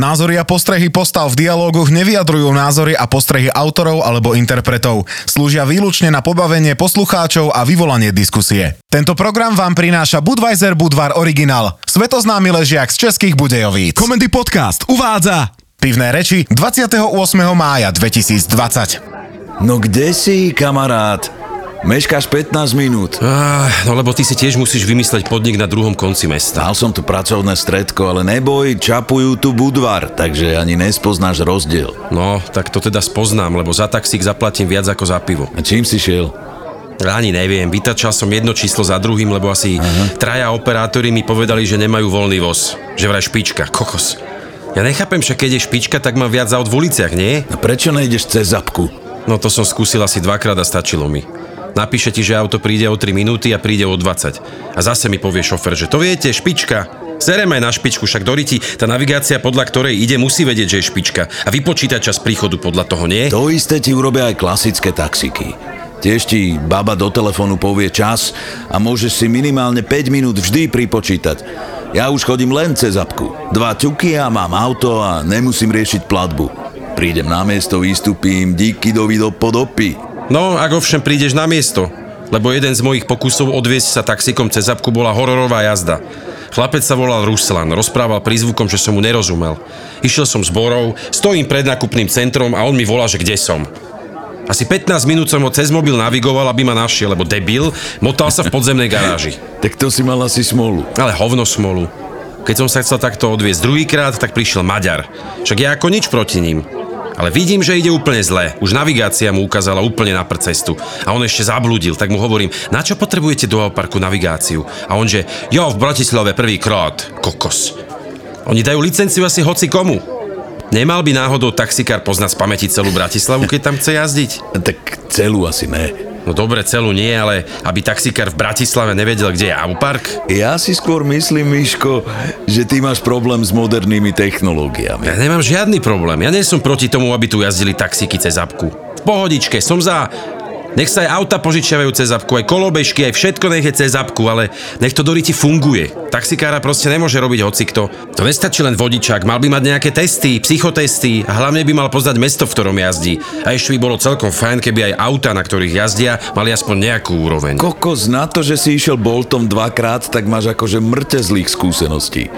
Názory a postrehy postav v dialógoch nevyjadrujú názory a postrehy autorov alebo interpretov. Slúžia výlučne na pobavenie poslucháčov a vyvolanie diskusie. Tento program vám prináša Budweiser Budvar Original, svetoznámy ležiak z českých Budejovíc. Komendy Podcast uvádza Pivné reči 28. mája 2020. No kde si, kamarát? Meškáš 15 minút. Ah, no lebo ty si tiež musíš vymysleť podnik na druhom konci mesta. Dal som tu pracovné stredko, ale neboj, čapujú tu budvar, takže ani nespoznáš rozdiel. No, tak to teda spoznám, lebo za taxík zaplatím viac ako za pivo. A čím si šiel? Ani neviem, vytačal som jedno číslo za druhým, lebo asi Aha. traja operátori mi povedali, že nemajú voľný voz. Že vraj špička, kokos. Ja nechápem, že keď je špička, tak mám viac aut v uliciach, nie? A prečo nejdeš cez zapku? No to som skúsil asi dvakrát a stačilo mi. Napíše ti, že auto príde o 3 minúty a príde o 20. A zase mi povie šofer, že to viete, špička. Serem aj na špičku, však Doriti, tá navigácia, podľa ktorej ide, musí vedieť, že je špička. A vypočítať čas príchodu podľa toho, nie? To isté ti urobia aj klasické taxiky. Tiež ti baba do telefónu povie čas a môžeš si minimálne 5 minút vždy pripočítať. Ja už chodím len cez apku. Dva ťuky a mám auto a nemusím riešiť platbu. Prídem na miesto, vystúpim, díky do podopy. No, ak ovšem prídeš na miesto, lebo jeden z mojich pokusov odviesť sa taxikom cez apku bola hororová jazda. Chlapec sa volal Ruslan, rozprával prízvukom, že som mu nerozumel. Išiel som z Borov, stojím pred nákupným centrom a on mi volá, že kde som. Asi 15 minút som ho cez mobil navigoval, aby ma našiel, lebo debil motal sa v podzemnej garáži. tak to si mal asi smolu. Ale hovno smolu. Keď som sa chcel takto odviesť druhýkrát, tak prišiel Maďar. Však ja ako nič proti ním. Ale vidím, že ide úplne zle. Už navigácia mu ukázala úplne na cestu. A on ešte zabludil, tak mu hovorím, na čo potrebujete do parku navigáciu? A on že, jo, v Bratislave prvýkrát, kokos. Oni dajú licenciu asi hoci komu. Nemal by náhodou taxikár poznať z pamäti celú Bratislavu, keď tam chce jazdiť? Tak celú asi ne. No dobre, celú nie, ale aby taxikár v Bratislave nevedel, kde je Aupark? Ja si skôr myslím, Miško, že ty máš problém s modernými technológiami. Ja nemám žiadny problém. Ja nie som proti tomu, aby tu jazdili taxíky cez apku. V pohodičke, som za nech sa aj auta požičiavajú cez apku, aj kolobežky, aj všetko nech je cez apku, ale nech to do riti funguje. Taxikára proste nemôže robiť hocikto. To nestačí len vodičák, mal by mať nejaké testy, psychotesty a hlavne by mal poznať mesto, v ktorom jazdí. A ešte by bolo celkom fajn, keby aj auta, na ktorých jazdia, mali aspoň nejakú úroveň. Kokos, na to, že si išiel Boltom dvakrát, tak máš akože mŕte zlých skúseností.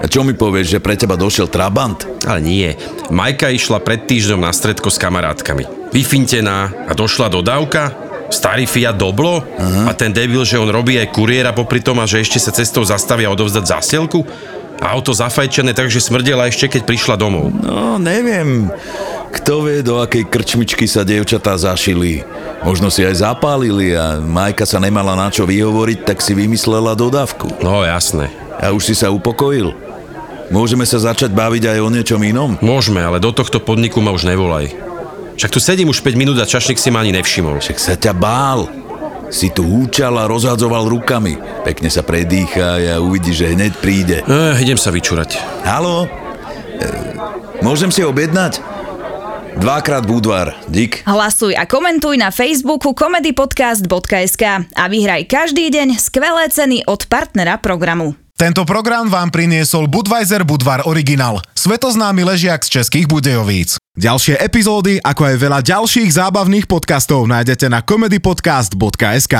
A čo mi povieš, že pre teba došiel Trabant? Ale nie. Majka išla pred týždňom na stredko s kamarátkami. Vyfintená a došla dodávka, starý Fiat Doblo Aha. a ten debil, že on robí aj kuriéra popri tom a že ešte sa cestou zastavia odovzdať zásielku? Auto zafajčené, takže smrdela ešte, keď prišla domov. No, neviem. Kto vie, do akej krčmičky sa dievčatá zašili. Možno si aj zapálili a Majka sa nemala na čo vyhovoriť, tak si vymyslela dodávku. No, jasné. A už si sa upokojil? Môžeme sa začať baviť aj o niečom inom? Môžeme, ale do tohto podniku ma už nevolaj. Však tu sedím už 5 minút a čašník si ma ani nevšimol. Však sa ťa bál. Si tu húčal a rozhadzoval rukami. Pekne sa predýcha a uvidíš, že hneď príde. Eh, idem sa vyčúrať. Halo? E, môžem si objednať? Dvakrát Budvar, dík. Hlasuj a komentuj na Facebooku comedypodcast.sk a vyhraj každý deň skvelé ceny od partnera programu. Tento program vám priniesol Budweiser Budvar Original, svetoznámy ležiak z českých Budejovíc. Ďalšie epizódy, ako aj veľa ďalších zábavných podcastov nájdete na comedypodcast.sk.